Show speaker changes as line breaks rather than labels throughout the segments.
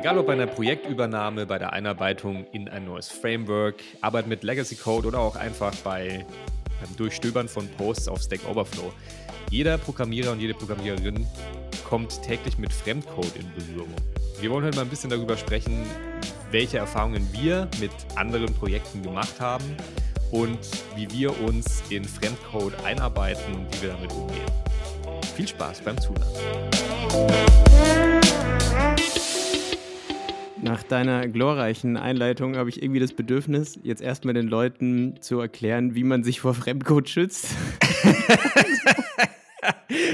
Egal ob bei einer Projektübernahme, bei der Einarbeitung in ein neues Framework, Arbeit mit Legacy Code oder auch einfach bei, beim Durchstöbern von Posts auf Stack Overflow. Jeder Programmierer und jede Programmiererin kommt täglich mit Fremdcode in Berührung. Wir wollen heute mal ein bisschen darüber sprechen, welche Erfahrungen wir mit anderen Projekten gemacht haben und wie wir uns in Fremdcode einarbeiten und wie wir damit umgehen. Viel Spaß beim Zuhören.
Nach deiner glorreichen Einleitung habe ich irgendwie das Bedürfnis, jetzt erstmal den Leuten zu erklären, wie man sich vor Fremdcode schützt.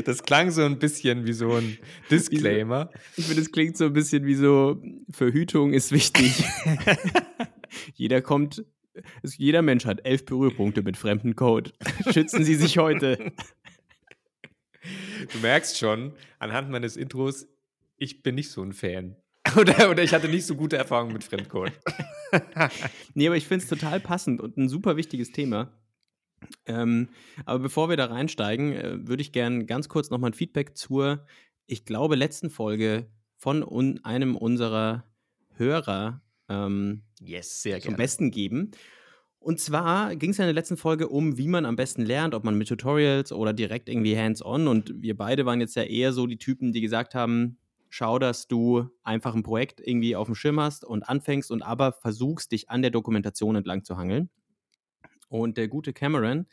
Das klang so ein bisschen wie so ein Disclaimer.
Ich finde, es klingt so ein bisschen wie so, Verhütung ist wichtig. jeder kommt, jeder Mensch hat elf Berührpunkte mit fremden Code. Schützen Sie sich heute.
Du merkst schon, anhand meines Intros, ich bin nicht so ein Fan. Oder, oder ich hatte nicht so gute Erfahrungen mit Fremdcode.
nee, aber ich finde es total passend und ein super wichtiges Thema. Ähm, aber bevor wir da reinsteigen, äh, würde ich gerne ganz kurz nochmal ein Feedback zur, ich glaube, letzten Folge von un einem unserer Hörer ähm,
yes, sehr
zum Besten geben. Und zwar ging es ja in der letzten Folge um, wie man am besten lernt, ob man mit Tutorials oder direkt irgendwie hands-on. Und wir beide waren jetzt ja eher so die Typen, die gesagt haben, schau, dass du einfach ein Projekt irgendwie auf dem Schirm hast und anfängst und aber versuchst, dich an der Dokumentation entlang zu hangeln. Und der gute Cameron,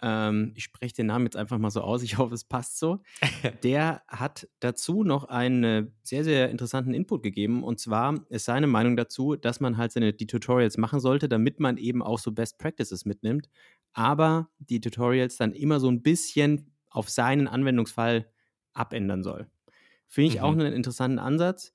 ähm, ich spreche den Namen jetzt einfach mal so aus, ich hoffe, es passt so, der hat dazu noch einen sehr, sehr interessanten Input gegeben. Und zwar ist seine Meinung dazu, dass man halt seine, die Tutorials machen sollte, damit man eben auch so Best Practices mitnimmt, aber die Tutorials dann immer so ein bisschen auf seinen Anwendungsfall abändern soll. Finde ich mhm. auch einen interessanten Ansatz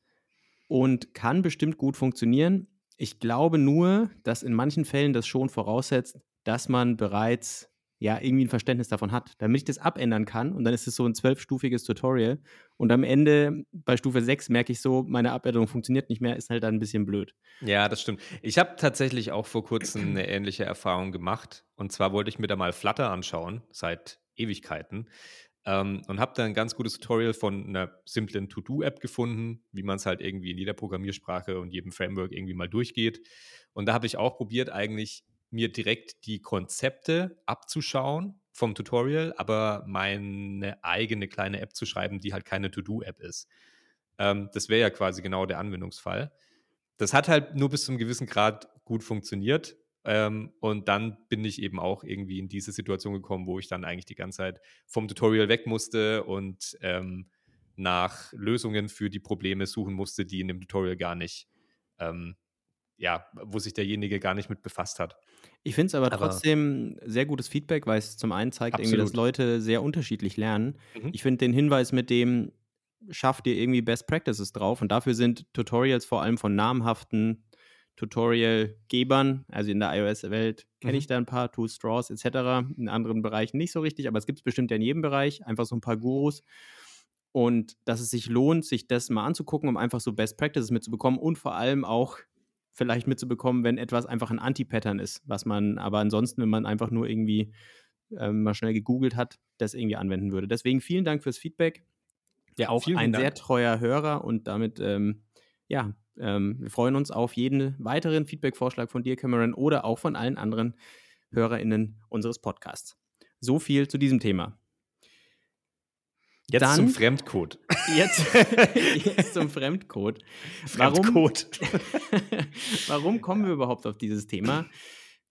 und kann bestimmt gut funktionieren. Ich glaube nur, dass in manchen Fällen das schon voraussetzt, dass man bereits ja irgendwie ein Verständnis davon hat, damit ich das abändern kann. Und dann ist es so ein zwölfstufiges Tutorial. Und am Ende bei Stufe 6 merke ich so, meine Abänderung funktioniert nicht mehr, ist halt dann ein bisschen blöd.
Ja, das stimmt. Ich habe tatsächlich auch vor kurzem eine ähnliche Erfahrung gemacht. Und zwar wollte ich mir da mal Flutter anschauen, seit Ewigkeiten. Ähm, und habe dann ein ganz gutes Tutorial von einer simplen To-Do-App gefunden, wie man es halt irgendwie in jeder Programmiersprache und jedem Framework irgendwie mal durchgeht. Und da habe ich auch probiert, eigentlich mir direkt die Konzepte abzuschauen vom Tutorial, aber meine eigene kleine App zu schreiben, die halt keine To-Do-App ist. Ähm, das wäre ja quasi genau der Anwendungsfall. Das hat halt nur bis zu einem gewissen Grad gut funktioniert. Ähm, und dann bin ich eben auch irgendwie in diese Situation gekommen, wo ich dann eigentlich die ganze Zeit vom Tutorial weg musste und ähm, nach Lösungen für die Probleme suchen musste, die in dem Tutorial gar nicht, ähm, ja, wo sich derjenige gar nicht mit befasst hat.
Ich finde es aber, aber, trotzdem sehr gutes Feedback, weil es zum einen zeigt irgendwie, dass Leute sehr unterschiedlich lernen. Mhm. Ich finde den Hinweis mit dem, schafft dir irgendwie Best Practices drauf und dafür sind Tutorials vor allem von namhaften Tutorial-Gebern, also in der iOS-Welt kenne mhm. ich da ein paar, Two Straws etc., in anderen Bereichen nicht so richtig, aber es gibt es bestimmt ja in jedem Bereich, einfach so ein paar Gurus. Und dass es sich lohnt, sich das mal anzugucken, um einfach so Best Practices mitzubekommen und vor allem auch vielleicht mitzubekommen, wenn etwas einfach ein Anti-Pattern ist, was man aber ansonsten, wenn man einfach nur irgendwie ähm, mal schnell gegoogelt hat, das irgendwie anwenden würde. Deswegen vielen Dank fürs Feedback. Ja, auch ein Dank. sehr treuer Hörer und damit, ähm, ja, ähm, wir freuen uns auf jeden weiteren Feedback-Vorschlag von dir, Cameron, oder auch von allen anderen HörerInnen unseres Podcasts. So viel zu diesem Thema.
Jetzt Dann, zum Fremdcode.
Jetzt, jetzt zum Fremdcode.
Fremdcode.
Warum, warum kommen wir überhaupt auf dieses Thema?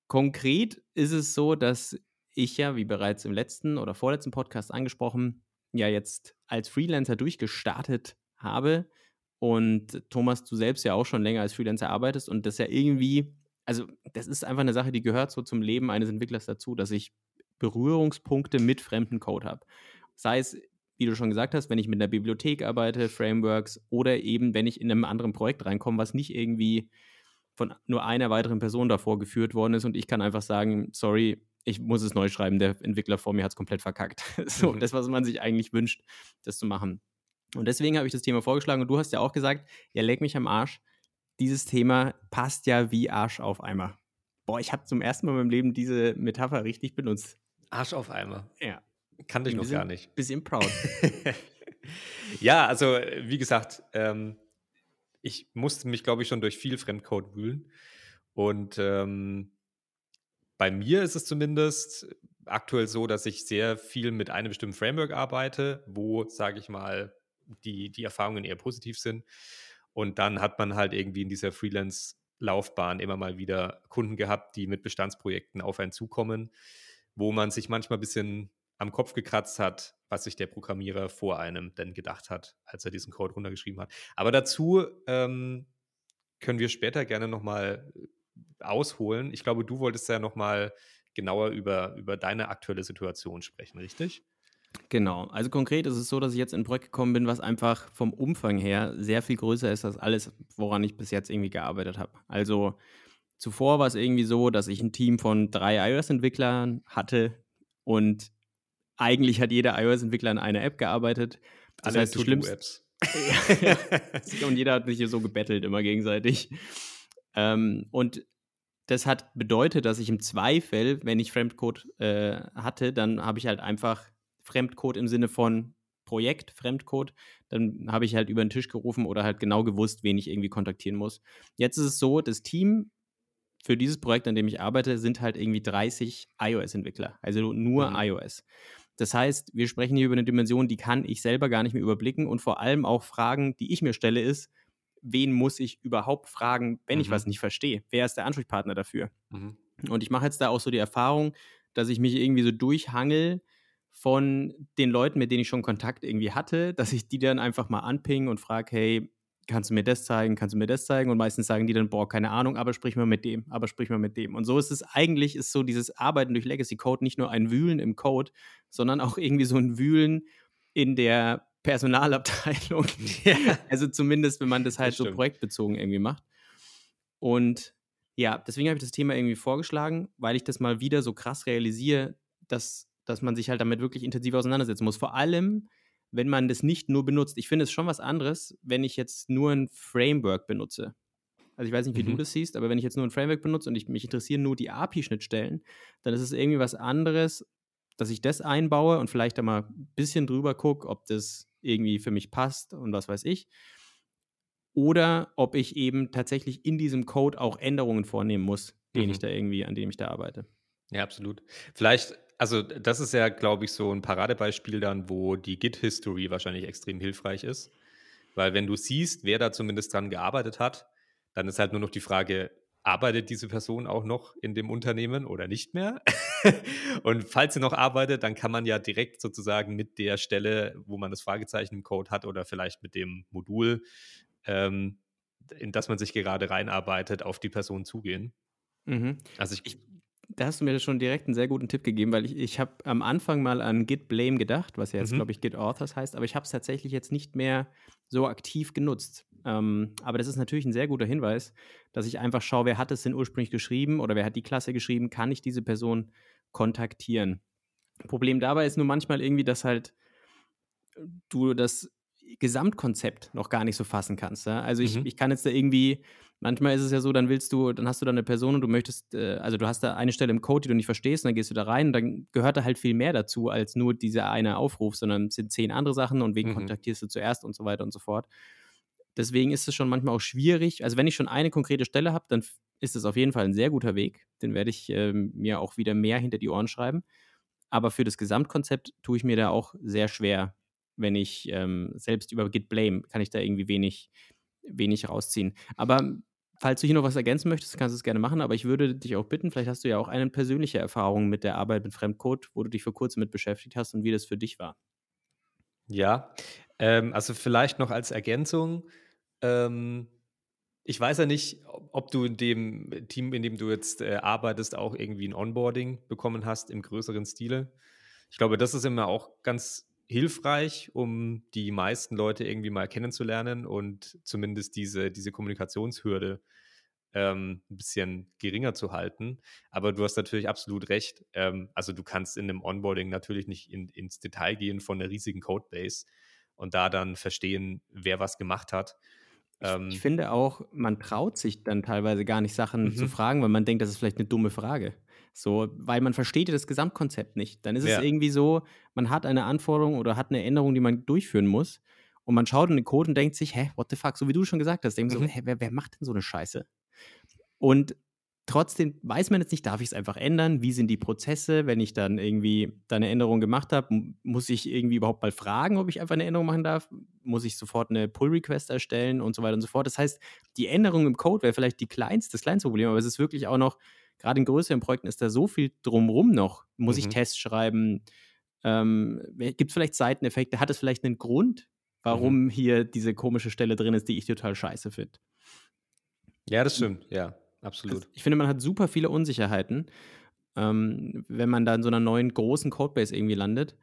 Konkret ist es so, dass ich ja, wie bereits im letzten oder vorletzten Podcast angesprochen, ja jetzt als Freelancer durchgestartet habe und Thomas, du selbst ja auch schon länger als Freelancer arbeitest und das ja irgendwie, also das ist einfach eine Sache, die gehört so zum Leben eines Entwicklers dazu, dass ich Berührungspunkte mit fremden Code habe. Sei es, wie du schon gesagt hast, wenn ich mit einer Bibliothek arbeite, Frameworks oder eben, wenn ich in einem anderen Projekt reinkomme, was nicht irgendwie von nur einer weiteren Person davor geführt worden ist und ich kann einfach sagen, sorry, ich muss es neu schreiben, der Entwickler vor mir hat es komplett verkackt. so, mhm. das, was man sich eigentlich wünscht, das zu machen. Und deswegen habe ich das Thema vorgeschlagen und du hast ja auch gesagt, ja, leg mich am Arsch. Dieses Thema passt ja wie Arsch auf Eimer. Boah, ich habe zum ersten Mal in meinem Leben diese Metapher richtig benutzt.
Arsch auf Eimer.
Ja.
Kannte ich noch gar nicht.
Bisschen proud.
ja, also wie gesagt, ähm, ich musste mich, glaube ich, schon durch viel Fremdcode wühlen. Und ähm, bei mir ist es zumindest aktuell so, dass ich sehr viel mit einem bestimmten Framework arbeite, wo, sage ich mal, die, die Erfahrungen eher positiv sind. Und dann hat man halt irgendwie in dieser Freelance-Laufbahn immer mal wieder Kunden gehabt, die mit Bestandsprojekten auf einen zukommen, wo man sich manchmal ein bisschen am Kopf gekratzt hat, was sich der Programmierer vor einem denn gedacht hat, als er diesen Code runtergeschrieben hat. Aber dazu ähm, können wir später gerne nochmal ausholen. Ich glaube, du wolltest ja nochmal genauer über, über deine aktuelle Situation sprechen, richtig?
Genau. Also konkret ist es so, dass ich jetzt in ein Projekt gekommen bin, was einfach vom Umfang her sehr viel größer ist als alles, woran ich bis jetzt irgendwie gearbeitet habe. Also zuvor war es irgendwie so, dass ich ein Team von drei iOS-Entwicklern hatte und eigentlich hat jeder iOS-Entwickler an einer App gearbeitet.
Das Alle heißt, die schlimmsten Apps.
und jeder hat sich hier so gebettelt immer gegenseitig. Ähm, und das hat bedeutet, dass ich im Zweifel, wenn ich Fremdcode äh, hatte, dann habe ich halt einfach Fremdcode im Sinne von Projekt, Fremdcode, dann habe ich halt über den Tisch gerufen oder halt genau gewusst, wen ich irgendwie kontaktieren muss. Jetzt ist es so, das Team für dieses Projekt, an dem ich arbeite, sind halt irgendwie 30 iOS-Entwickler, also nur mhm. iOS. Das heißt, wir sprechen hier über eine Dimension, die kann ich selber gar nicht mehr überblicken und vor allem auch Fragen, die ich mir stelle, ist, wen muss ich überhaupt fragen, wenn mhm. ich was nicht verstehe? Wer ist der Ansprechpartner dafür? Mhm. Und ich mache jetzt da auch so die Erfahrung, dass ich mich irgendwie so durchhangel von den Leuten, mit denen ich schon Kontakt irgendwie hatte, dass ich die dann einfach mal anpinge und frage, hey, kannst du mir das zeigen, kannst du mir das zeigen? Und meistens sagen die dann, boah, keine Ahnung, aber sprich mal mit dem, aber sprich mal mit dem. Und so ist es eigentlich, ist so dieses Arbeiten durch Legacy Code nicht nur ein Wühlen im Code, sondern auch irgendwie so ein Wühlen in der Personalabteilung. Ja. Also zumindest, wenn man das halt das so projektbezogen irgendwie macht. Und ja, deswegen habe ich das Thema irgendwie vorgeschlagen, weil ich das mal wieder so krass realisiere, dass, dass man sich halt damit wirklich intensiv auseinandersetzen muss. Vor allem, wenn man das nicht nur benutzt. Ich finde es schon was anderes, wenn ich jetzt nur ein Framework benutze. Also ich weiß nicht, wie mhm. du das siehst, aber wenn ich jetzt nur ein Framework benutze und ich, mich interessieren nur die API-Schnittstellen, dann ist es irgendwie was anderes, dass ich das einbaue und vielleicht da mal ein bisschen drüber gucke, ob das irgendwie für mich passt und was weiß ich. Oder ob ich eben tatsächlich in diesem Code auch Änderungen vornehmen muss, den mhm. ich da irgendwie, an dem ich da arbeite.
Ja, absolut. Vielleicht also das ist ja, glaube ich, so ein Paradebeispiel dann, wo die Git-History wahrscheinlich extrem hilfreich ist. Weil wenn du siehst, wer da zumindest dran gearbeitet hat, dann ist halt nur noch die Frage, arbeitet diese Person auch noch in dem Unternehmen oder nicht mehr? und falls sie noch arbeitet, dann kann man ja direkt sozusagen mit der Stelle, wo man das Fragezeichen im Code hat oder vielleicht mit dem Modul, ähm, in das man sich gerade reinarbeitet, auf die Person zugehen.
Mhm. Also ich, ich da hast du mir schon direkt einen sehr guten Tipp gegeben, weil ich, ich habe am Anfang mal an Git Blame gedacht, was ja jetzt, mhm. glaube ich, Git Authors heißt, aber ich habe es tatsächlich jetzt nicht mehr so aktiv genutzt. Ähm, aber das ist natürlich ein sehr guter Hinweis, dass ich einfach schaue, wer hat es denn ursprünglich geschrieben oder wer hat die Klasse geschrieben, kann ich diese Person kontaktieren. Problem dabei ist nur manchmal irgendwie, dass halt du das Gesamtkonzept noch gar nicht so fassen kannst. Ja? Also ich, mhm. ich kann jetzt da irgendwie Manchmal ist es ja so, dann willst du, dann hast du da eine Person und du möchtest, äh, also du hast da eine Stelle im Code, die du nicht verstehst, und dann gehst du da rein und dann gehört da halt viel mehr dazu als nur dieser eine Aufruf, sondern es sind zehn andere Sachen und wen mhm. kontaktierst du zuerst und so weiter und so fort. Deswegen ist es schon manchmal auch schwierig. Also wenn ich schon eine konkrete Stelle habe, dann ist es auf jeden Fall ein sehr guter Weg. Den werde ich äh, mir auch wieder mehr hinter die Ohren schreiben. Aber für das Gesamtkonzept tue ich mir da auch sehr schwer, wenn ich ähm, selbst über Git Blame kann ich da irgendwie wenig, wenig rausziehen. Aber falls du hier noch was ergänzen möchtest, kannst du es gerne machen, aber ich würde dich auch bitten, vielleicht hast du ja auch eine persönliche Erfahrung mit der Arbeit mit Fremdcode, wo du dich vor kurzem mit beschäftigt hast und wie das für dich war.
Ja, ähm, also vielleicht noch als Ergänzung. Ähm, ich weiß ja nicht, ob du in dem Team, in dem du jetzt äh, arbeitest, auch irgendwie ein Onboarding bekommen hast im größeren Stile. Ich glaube, das ist immer auch ganz hilfreich, um die meisten Leute irgendwie mal kennenzulernen und zumindest diese, diese Kommunikationshürde ähm, ein bisschen geringer zu halten. Aber du hast natürlich absolut recht. Ähm, also du kannst in einem Onboarding natürlich nicht in, ins Detail gehen von einer riesigen Codebase und da dann verstehen, wer was gemacht hat.
Ich, ähm, ich finde auch, man traut sich dann teilweise gar nicht Sachen zu mhm. fragen, weil man denkt, das ist vielleicht eine dumme Frage. So, weil man versteht das Gesamtkonzept nicht. Dann ist ja. es irgendwie so, man hat eine Anforderung oder hat eine Änderung, die man durchführen muss. Und man schaut in den Code und denkt sich, hä, what the fuck, so wie du schon gesagt hast, denkt mhm. so, hä, wer, wer macht denn so eine Scheiße? Und trotzdem weiß man jetzt nicht, darf ich es einfach ändern? Wie sind die Prozesse? Wenn ich dann irgendwie da eine Änderung gemacht habe, muss ich irgendwie überhaupt mal fragen, ob ich einfach eine Änderung machen darf? Muss ich sofort eine Pull-Request erstellen und so weiter und so fort? Das heißt, die Änderung im Code wäre vielleicht die kleinste, das kleinste Problem, aber es ist wirklich auch noch, gerade in größeren Projekten ist da so viel drumrum noch. Muss mhm. ich Tests schreiben? Ähm, Gibt es vielleicht Seiteneffekte? Hat es vielleicht einen Grund, warum mhm. hier diese komische Stelle drin ist, die ich total scheiße finde?
Ja, das stimmt, ja absolut.
Ich finde, man hat super viele Unsicherheiten, ähm, wenn man da in so einer neuen großen Codebase irgendwie landet.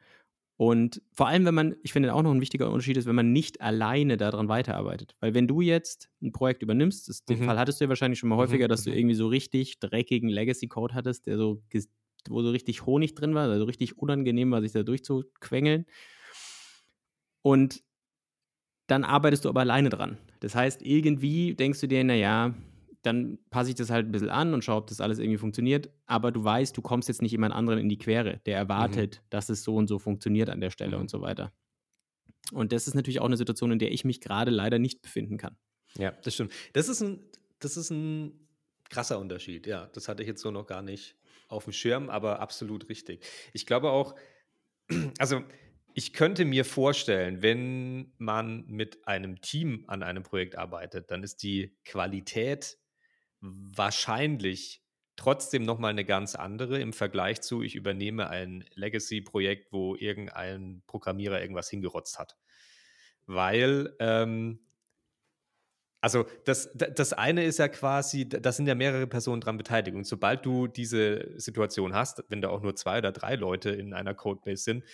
Und vor allem, wenn man, ich finde auch noch ein wichtiger Unterschied ist, wenn man nicht alleine daran weiterarbeitet. Weil wenn du jetzt ein Projekt übernimmst, das, den mhm. Fall hattest du ja wahrscheinlich schon mal häufiger, mhm. dass du mhm. irgendwie so richtig dreckigen Legacy-Code hattest, der so, wo so richtig Honig drin war, also richtig unangenehm war, sich da durchzuquengeln. Und dann arbeitest du aber alleine dran. Das heißt, irgendwie denkst du dir, naja, dann passe ich das halt ein bisschen an und schaue, ob das alles irgendwie funktioniert. Aber du weißt, du kommst jetzt nicht jemand anderen in die Quere, der erwartet, mhm. dass es so und so funktioniert an der Stelle mhm. und so weiter. Und das ist natürlich auch eine Situation, in der ich mich gerade leider nicht befinden kann.
Ja, das stimmt. Das ist ein, das ist ein krasser Unterschied. Ja, das hatte ich jetzt so noch gar nicht auf dem Schirm, aber absolut richtig. Ich glaube auch, also ich könnte mir vorstellen, wenn man mit einem Team an einem Projekt arbeitet, dann ist die Qualität wahrscheinlich trotzdem nochmal eine ganz andere im Vergleich zu, ich übernehme ein Legacy-Projekt, wo irgendein Programmierer irgendwas hingerotzt hat. Weil, ähm, also das, das eine ist ja quasi, da sind ja mehrere Personen dran beteiligt. Und sobald du diese Situation hast, wenn da auch nur zwei oder drei Leute in einer Codebase sind,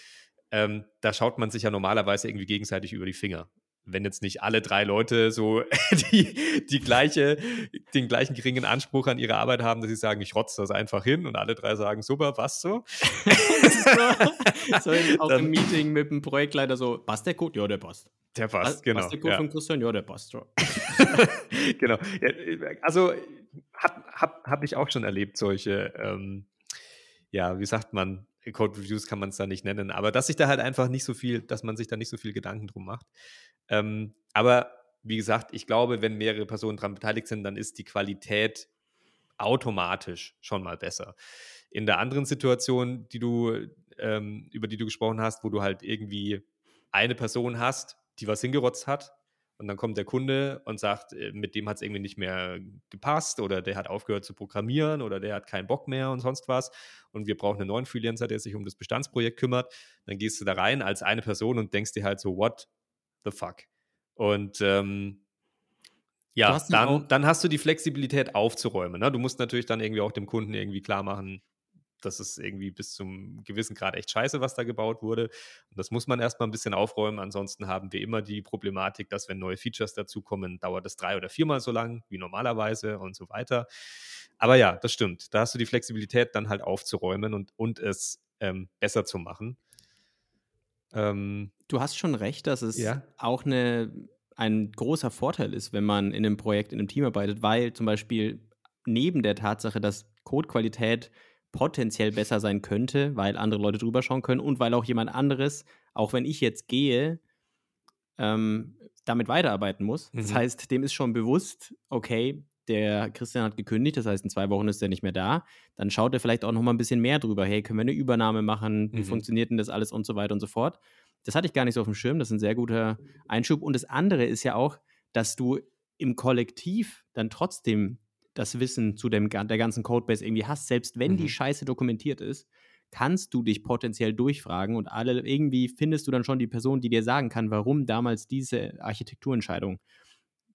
ähm, da schaut man sich ja normalerweise irgendwie gegenseitig über die Finger wenn jetzt nicht alle drei Leute so die, die gleiche, den gleichen geringen Anspruch an ihre Arbeit haben, dass sie sagen, ich rotze das einfach hin und alle drei sagen, super, passt so.
so auch Dann, im Meeting mit dem Projektleiter so, passt der Code? Ja, der passt.
Der passt, genau. Passt
der Code
ja.
von Christian? Ja, der passt. Ja.
genau. Ja, also habe hab, hab ich auch schon erlebt, solche, ähm, ja, wie sagt man, Code Reviews kann man es da nicht nennen, aber dass sich da halt einfach nicht so viel, dass man sich da nicht so viel Gedanken drum macht. Ähm, aber wie gesagt, ich glaube, wenn mehrere Personen daran beteiligt sind, dann ist die Qualität automatisch schon mal besser. In der anderen Situation, die du, ähm, über die du gesprochen hast, wo du halt irgendwie eine Person hast, die was hingerotzt hat, und dann kommt der Kunde und sagt, äh, mit dem hat es irgendwie nicht mehr gepasst oder der hat aufgehört zu programmieren oder der hat keinen Bock mehr und sonst was. Und wir brauchen einen neuen Freelancer, der sich um das Bestandsprojekt kümmert. Dann gehst du da rein als eine Person und denkst dir halt so, what the fuck? Und ähm, ja, dann, dann hast du die Flexibilität aufzuräumen. Ne? Du musst natürlich dann irgendwie auch dem Kunden irgendwie klar machen, das ist irgendwie bis zum gewissen Grad echt scheiße, was da gebaut wurde. Und das muss man erstmal ein bisschen aufräumen. Ansonsten haben wir immer die Problematik, dass wenn neue Features dazukommen, dauert es drei oder viermal so lang wie normalerweise und so weiter. Aber ja, das stimmt. Da hast du die Flexibilität dann halt aufzuräumen und, und es ähm, besser zu machen.
Ähm, du hast schon recht, dass es ja? auch eine, ein großer Vorteil ist, wenn man in einem Projekt, in einem Team arbeitet, weil zum Beispiel neben der Tatsache, dass Codequalität potenziell besser sein könnte, weil andere Leute drüber schauen können und weil auch jemand anderes, auch wenn ich jetzt gehe, ähm, damit weiterarbeiten muss. Mhm. Das heißt, dem ist schon bewusst, okay, der Christian hat gekündigt, das heißt, in zwei Wochen ist er nicht mehr da. Dann schaut er vielleicht auch noch mal ein bisschen mehr drüber. Hey, können wir eine Übernahme machen? Wie mhm. funktioniert denn das alles und so weiter und so fort. Das hatte ich gar nicht so auf dem Schirm. Das ist ein sehr guter Einschub. Und das andere ist ja auch, dass du im Kollektiv dann trotzdem das Wissen zu dem, der ganzen Codebase irgendwie hast, selbst wenn mhm. die Scheiße dokumentiert ist, kannst du dich potenziell durchfragen und alle irgendwie findest du dann schon die Person, die dir sagen kann, warum damals diese Architekturentscheidung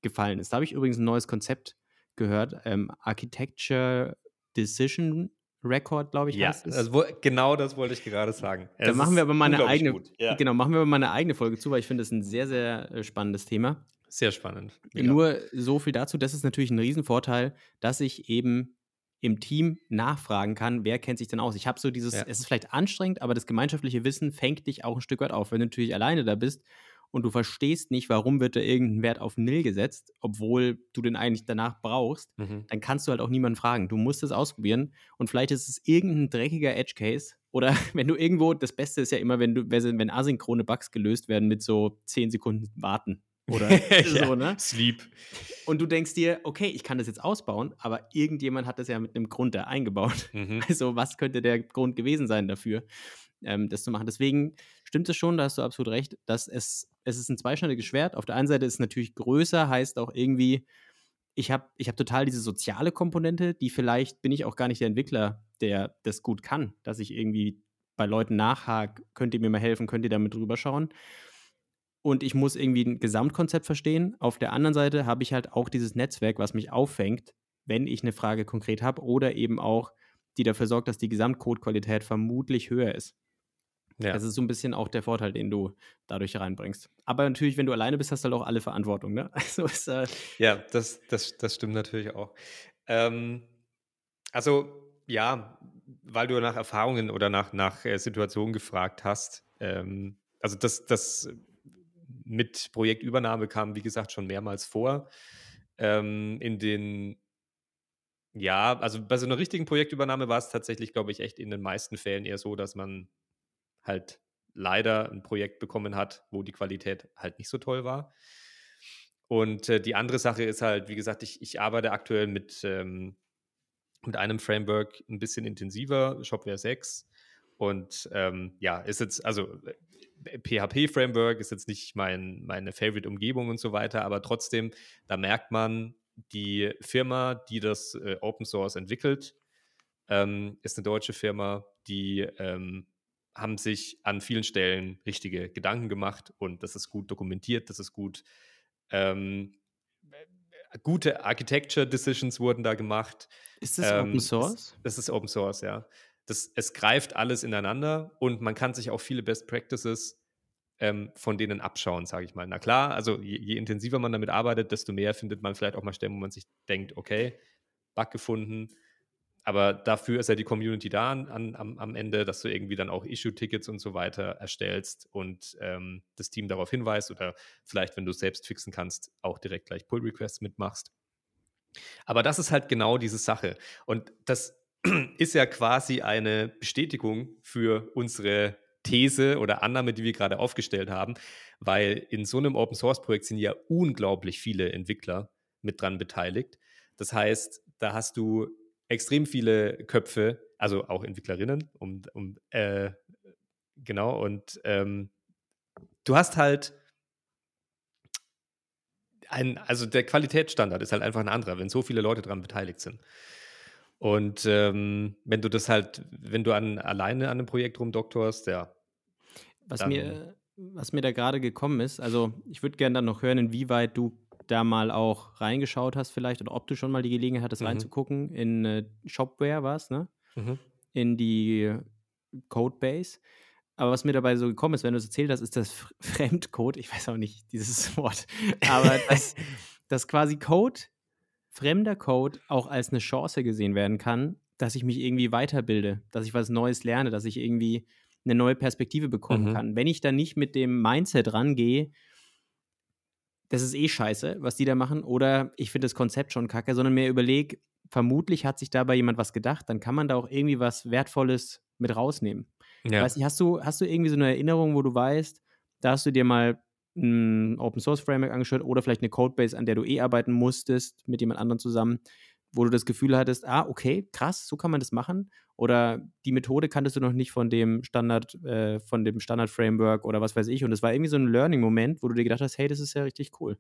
gefallen ist. Da habe ich übrigens ein neues Konzept gehört, ähm, Architecture Decision Record, glaube ich.
Ja, das, genau das wollte ich gerade sagen.
Da es machen wir aber mal eine eigene, ja. genau, machen wir aber mal eine eigene Folge zu, weil ich finde es ein sehr, sehr äh, spannendes Thema.
Sehr spannend.
Mega. Nur so viel dazu, das ist natürlich ein Riesenvorteil, dass ich eben im Team nachfragen kann, wer kennt sich denn aus. Ich habe so dieses, ja. es ist vielleicht anstrengend, aber das gemeinschaftliche Wissen fängt dich auch ein Stück weit auf. Wenn du natürlich alleine da bist und du verstehst nicht, warum wird da irgendein Wert auf Nil gesetzt, obwohl du den eigentlich danach brauchst, mhm. dann kannst du halt auch niemanden fragen. Du musst es ausprobieren und vielleicht ist es irgendein dreckiger Edge Case oder wenn du irgendwo, das Beste ist ja immer, wenn du, wenn asynchrone Bugs gelöst werden mit so 10 Sekunden warten. Oder
ja, so, ne? Sleep.
Und du denkst dir, okay, ich kann das jetzt ausbauen, aber irgendjemand hat das ja mit einem Grund da eingebaut. Mhm. Also, was könnte der Grund gewesen sein dafür, ähm, das zu machen? Deswegen stimmt es schon, da hast du absolut recht, dass es, es ist ein zweischneidiges Schwert. Auf der einen Seite ist es natürlich größer, heißt auch irgendwie, ich habe ich hab total diese soziale Komponente, die vielleicht bin ich auch gar nicht der Entwickler, der das gut kann, dass ich irgendwie bei Leuten nachhake, könnt ihr mir mal helfen, könnt ihr damit drüber schauen und ich muss irgendwie ein Gesamtkonzept verstehen. Auf der anderen Seite habe ich halt auch dieses Netzwerk, was mich auffängt, wenn ich eine Frage konkret habe oder eben auch, die dafür sorgt, dass die Gesamtcodequalität vermutlich höher ist. Ja. Das ist so ein bisschen auch der Vorteil, den du dadurch reinbringst. Aber natürlich, wenn du alleine bist, hast du halt auch alle Verantwortung. Ne?
Also ist, äh ja, das, das, das stimmt natürlich auch. Ähm, also ja, weil du nach Erfahrungen oder nach, nach äh, Situationen gefragt hast. Ähm, also das, das mit Projektübernahme kam, wie gesagt, schon mehrmals vor. Ähm, in den, ja, also bei so einer richtigen Projektübernahme war es tatsächlich, glaube ich, echt in den meisten Fällen eher so, dass man halt leider ein Projekt bekommen hat, wo die Qualität halt nicht so toll war. Und äh, die andere Sache ist halt, wie gesagt, ich, ich arbeite aktuell mit, ähm, mit einem Framework ein bisschen intensiver, Shopware 6. Und ähm, ja, ist jetzt, also PHP-Framework ist jetzt nicht mein, meine Favorite-Umgebung und so weiter, aber trotzdem, da merkt man, die Firma, die das äh, Open Source entwickelt, ähm, ist eine deutsche Firma, die ähm, haben sich an vielen Stellen richtige Gedanken gemacht und das ist gut dokumentiert, das ist gut. Ähm, gute Architecture Decisions wurden da gemacht.
Ist das Open ähm, Source?
Das, das ist Open Source, ja das, es greift alles ineinander und man kann sich auch viele Best Practices ähm, von denen abschauen, sage ich mal. Na klar, also je, je, intensiver man damit arbeitet, desto mehr findet man vielleicht auch mal Stellen, wo man sich denkt, okay, Bug gefunden. Aber dafür ist ja die Community da an, am, am Ende, dass du irgendwie dann auch Issue-Tickets und so weiter erstellst und ähm, das Team darauf hinweist oder vielleicht, wenn du es selbst fixen kannst, auch direkt gleich Pull-Requests mitmachst. Aber das ist halt genau diese Sache. Und das ist ja quasi eine Bestätigung für unsere These oder Annahme, die wir gerade aufgestellt haben, weil in so einem Open Source Projekt sind ja unglaublich viele Entwickler mit dran beteiligt. Das heißt, da hast du extrem viele Köpfe, also auch Entwicklerinnen, um, um äh, genau, und ähm, du hast halt ein, also der Qualitätsstandard ist halt einfach ein anderer, wenn so viele Leute dran beteiligt sind. Und ähm, wenn du das halt, wenn du an, alleine an einem Projekt rumdoktorst, ja.
Was mir, was mir da gerade gekommen ist, also ich würde gerne dann noch hören, inwieweit du da mal auch reingeschaut hast, vielleicht, oder ob du schon mal die Gelegenheit hattest, mhm. reinzugucken. In äh, Shopware war es, ne? Mhm. In die Codebase. Aber was mir dabei so gekommen ist, wenn du es erzählt hast, ist das Fremdcode. Ich weiß auch nicht dieses Wort. Aber das, das quasi Code fremder Code auch als eine Chance gesehen werden kann, dass ich mich irgendwie weiterbilde, dass ich was Neues lerne, dass ich irgendwie eine neue Perspektive bekommen mhm. kann. Wenn ich dann nicht mit dem Mindset rangehe, das ist eh scheiße, was die da machen, oder ich finde das Konzept schon kacke, sondern mir überlege, vermutlich hat sich dabei jemand was gedacht, dann kann man da auch irgendwie was Wertvolles mit rausnehmen. Ja. Weiß nicht, hast du, hast du irgendwie so eine Erinnerung, wo du weißt, da hast du dir mal ein Open Source Framework angeschaut oder vielleicht eine Codebase, an der du eh arbeiten musstest mit jemand anderem zusammen, wo du das Gefühl hattest, ah, okay, krass, so kann man das machen. Oder die Methode kanntest du noch nicht von dem Standard, äh, von dem Standard-Framework oder was weiß ich. Und es war irgendwie so ein Learning-Moment, wo du dir gedacht hast, hey, das ist ja richtig cool.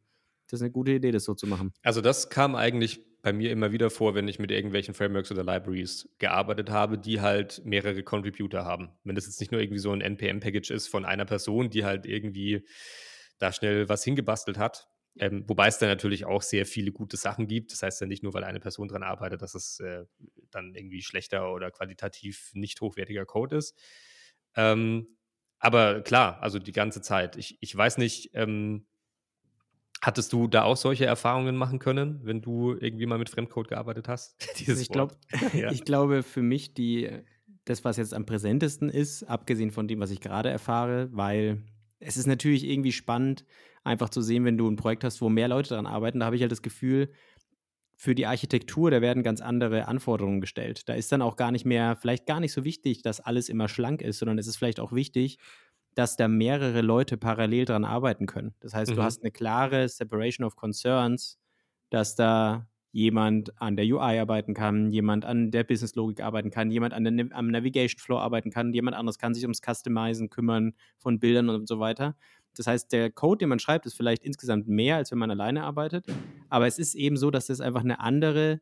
Das ist eine gute Idee, das so zu machen.
Also, das kam eigentlich bei mir immer wieder vor, wenn ich mit irgendwelchen Frameworks oder Libraries gearbeitet habe, die halt mehrere Contributor haben. Wenn das jetzt nicht nur irgendwie so ein NPM-Package ist von einer Person, die halt irgendwie da schnell was hingebastelt hat. Ähm, wobei es da natürlich auch sehr viele gute Sachen gibt. Das heißt ja nicht nur, weil eine Person dran arbeitet, dass es äh, dann irgendwie schlechter oder qualitativ nicht hochwertiger Code ist. Ähm, aber klar, also die ganze Zeit. Ich, ich weiß nicht, ähm, hattest du da auch solche Erfahrungen machen können, wenn du irgendwie mal mit Fremdcode gearbeitet hast?
Also ich, glaub, ja. ich glaube, für mich die, das, was jetzt am präsentesten ist, abgesehen von dem, was ich gerade erfahre, weil es ist natürlich irgendwie spannend, einfach zu sehen, wenn du ein Projekt hast, wo mehr Leute daran arbeiten. Da habe ich halt das Gefühl, für die Architektur, da werden ganz andere Anforderungen gestellt. Da ist dann auch gar nicht mehr, vielleicht gar nicht so wichtig, dass alles immer schlank ist, sondern es ist vielleicht auch wichtig, dass da mehrere Leute parallel dran arbeiten können. Das heißt, mhm. du hast eine klare Separation of Concerns, dass da jemand an der UI arbeiten kann, jemand an der Business-Logik arbeiten kann, jemand an der, am Navigation Flow arbeiten kann, jemand anderes kann sich ums Customizen kümmern von Bildern und so weiter. Das heißt, der Code, den man schreibt, ist vielleicht insgesamt mehr, als wenn man alleine arbeitet. Aber es ist eben so, dass das einfach eine andere,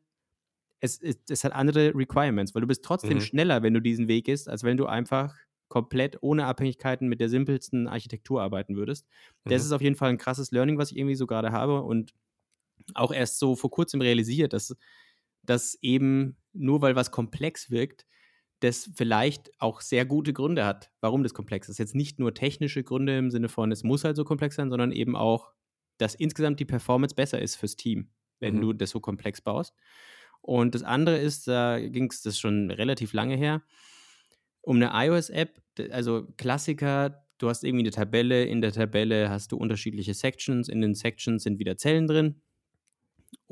es, es, es hat andere Requirements, weil du bist trotzdem mhm. schneller, wenn du diesen Weg gehst, als wenn du einfach komplett ohne Abhängigkeiten mit der simpelsten Architektur arbeiten würdest. Mhm. Das ist auf jeden Fall ein krasses Learning, was ich irgendwie so gerade habe und auch erst so vor kurzem realisiert, dass, dass eben nur weil was komplex wirkt, das vielleicht auch sehr gute Gründe hat, warum das komplex ist. Jetzt nicht nur technische Gründe im Sinne von, es muss halt so komplex sein, sondern eben auch, dass insgesamt die Performance besser ist fürs Team, wenn mhm. du das so komplex baust. Und das andere ist, da ging es das schon relativ lange her, um eine iOS-App, also Klassiker, du hast irgendwie eine Tabelle, in der Tabelle hast du unterschiedliche Sections, in den Sections sind wieder Zellen drin.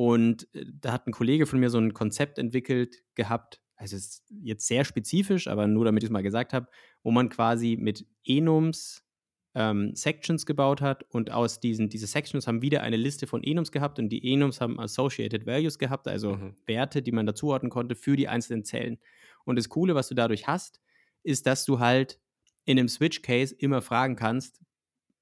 Und äh, da hat ein Kollege von mir so ein Konzept entwickelt gehabt, also es ist jetzt sehr spezifisch, aber nur damit ich es mal gesagt habe, wo man quasi mit Enums ähm, Sections gebaut hat und aus diesen, diese Sections haben wieder eine Liste von Enums gehabt und die Enums haben Associated Values gehabt, also mhm. Werte, die man dazuordnen konnte für die einzelnen Zellen. Und das Coole, was du dadurch hast, ist, dass du halt in einem Switch-Case immer fragen kannst,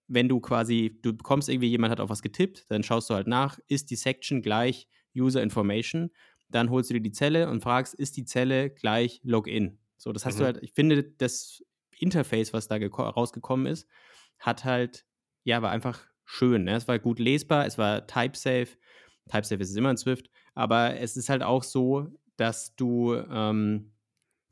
wenn du quasi, du bekommst irgendwie, jemand hat auf was getippt, dann schaust du halt nach, ist die Section gleich User Information dann holst du dir die Zelle und fragst, ist die Zelle gleich Login? So, das hast mhm. du halt, ich finde, das Interface, was da rausgekommen ist, hat halt, ja, war einfach schön. Ne? Es war gut lesbar, es war type-safe. Type-safe ist es immer in Swift, aber es ist halt auch so, dass du ähm,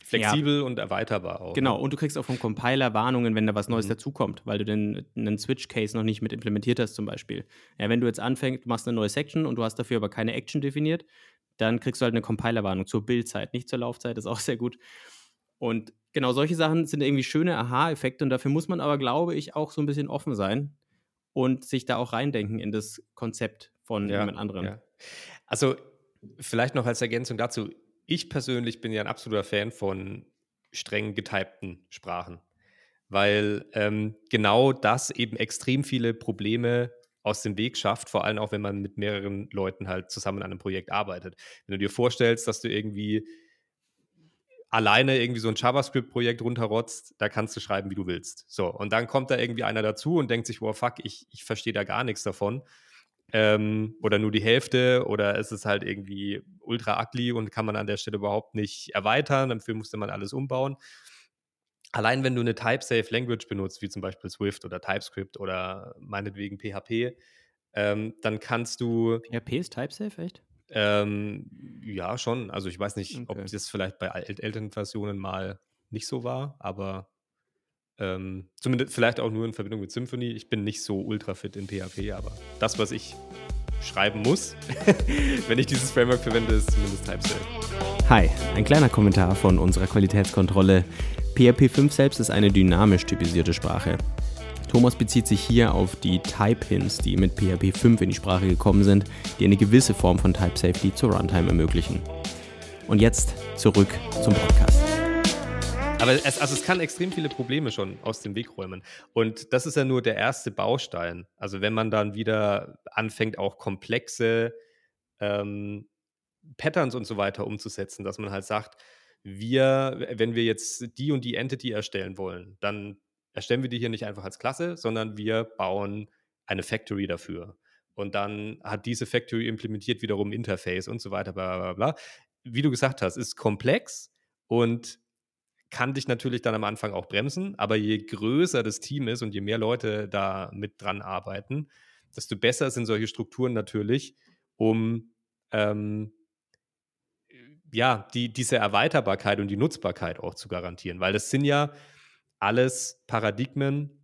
flexibel ja, und erweiterbar auch.
Genau, ne? und du kriegst auch vom Compiler Warnungen, wenn da was Neues mhm. dazukommt, weil du den, einen Switch-Case noch nicht mit implementiert hast, zum Beispiel. Ja, wenn du jetzt anfängst, du machst eine neue Section und du hast dafür aber keine Action definiert, dann kriegst du halt eine Compiler-Warnung zur Bildzeit, nicht zur Laufzeit, ist auch sehr gut. Und genau solche Sachen sind irgendwie schöne Aha-Effekte und dafür muss man aber, glaube ich, auch so ein bisschen offen sein und sich da auch reindenken in das Konzept von ja, jemand anderem. Ja.
Also vielleicht noch als Ergänzung dazu, ich persönlich bin ja ein absoluter Fan von streng getypten Sprachen, weil ähm, genau das eben extrem viele Probleme aus dem Weg schafft, vor allem auch wenn man mit mehreren Leuten halt zusammen an einem Projekt arbeitet. Wenn du dir vorstellst, dass du irgendwie alleine irgendwie so ein JavaScript-Projekt runterrotzt, da kannst du schreiben, wie du willst. So, und dann kommt da irgendwie einer dazu und denkt sich, wow, fuck, ich, ich verstehe da gar nichts davon. Ähm, oder nur die Hälfte, oder es ist halt irgendwie ultra ugly und kann man an der Stelle überhaupt nicht erweitern, dafür musste man alles umbauen allein wenn du eine Type-Safe Language benutzt, wie zum Beispiel Swift oder TypeScript oder meinetwegen PHP, ähm, dann kannst du.
PHP ist Type-Safe, echt?
Ähm, ja, schon. Also ich weiß nicht, okay. ob das vielleicht bei älteren Versionen mal nicht so war, aber ähm, zumindest vielleicht auch nur in Verbindung mit Symfony. Ich bin nicht so ultra fit in PHP, aber das, was ich schreiben muss, wenn ich dieses Framework verwende, ist zumindest TypeSafe.
Hi, ein kleiner Kommentar von unserer Qualitätskontrolle. PHP 5 selbst ist eine dynamisch typisierte Sprache. Thomas bezieht sich hier auf die Type-Hints, die mit PHP 5 in die Sprache gekommen sind, die eine gewisse Form von Type-Safety zur Runtime ermöglichen. Und jetzt zurück zum Podcast.
Aber es, also es kann extrem viele Probleme schon aus dem Weg räumen. Und das ist ja nur der erste Baustein. Also wenn man dann wieder anfängt, auch komplexe ähm, Patterns und so weiter umzusetzen, dass man halt sagt, wir, wenn wir jetzt die und die Entity erstellen wollen, dann erstellen wir die hier nicht einfach als Klasse, sondern wir bauen eine Factory dafür. Und dann hat diese Factory implementiert wiederum Interface und so weiter, bla bla bla. Wie du gesagt hast, ist komplex und kann dich natürlich dann am Anfang auch bremsen, aber je größer das Team ist und je mehr Leute da mit dran arbeiten, desto besser sind solche Strukturen natürlich, um ähm, ja, die, diese Erweiterbarkeit und die Nutzbarkeit auch zu garantieren. Weil das sind ja alles Paradigmen,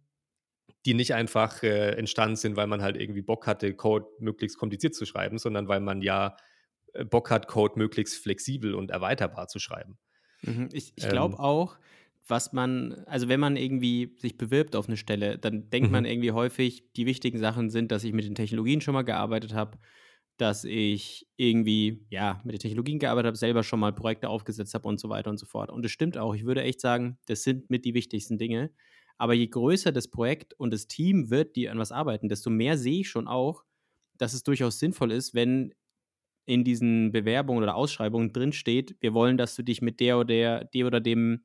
die nicht einfach äh, entstanden sind, weil man halt irgendwie Bock hatte, Code möglichst kompliziert zu schreiben, sondern weil man ja äh, Bock hat, Code möglichst flexibel und erweiterbar zu schreiben.
Mhm. Ich, ich glaube ähm, auch, was man, also wenn man irgendwie sich bewirbt auf eine Stelle, dann denkt
Mhm.
man irgendwie häufig, die wichtigen Sachen sind, dass ich mit den Technologien schon mal gearbeitet habe, dass ich irgendwie, ja, mit den Technologien gearbeitet habe, selber schon mal Projekte aufgesetzt habe und so weiter und so fort. Und das stimmt auch. Ich würde echt sagen, das sind mit die wichtigsten Dinge. Aber je größer das Projekt und das Team wird, die an was arbeiten, desto mehr sehe ich schon auch, dass es durchaus sinnvoll ist, wenn in diesen Bewerbungen oder Ausschreibungen drin steht, wir wollen, dass du dich mit der oder der, dem oder dem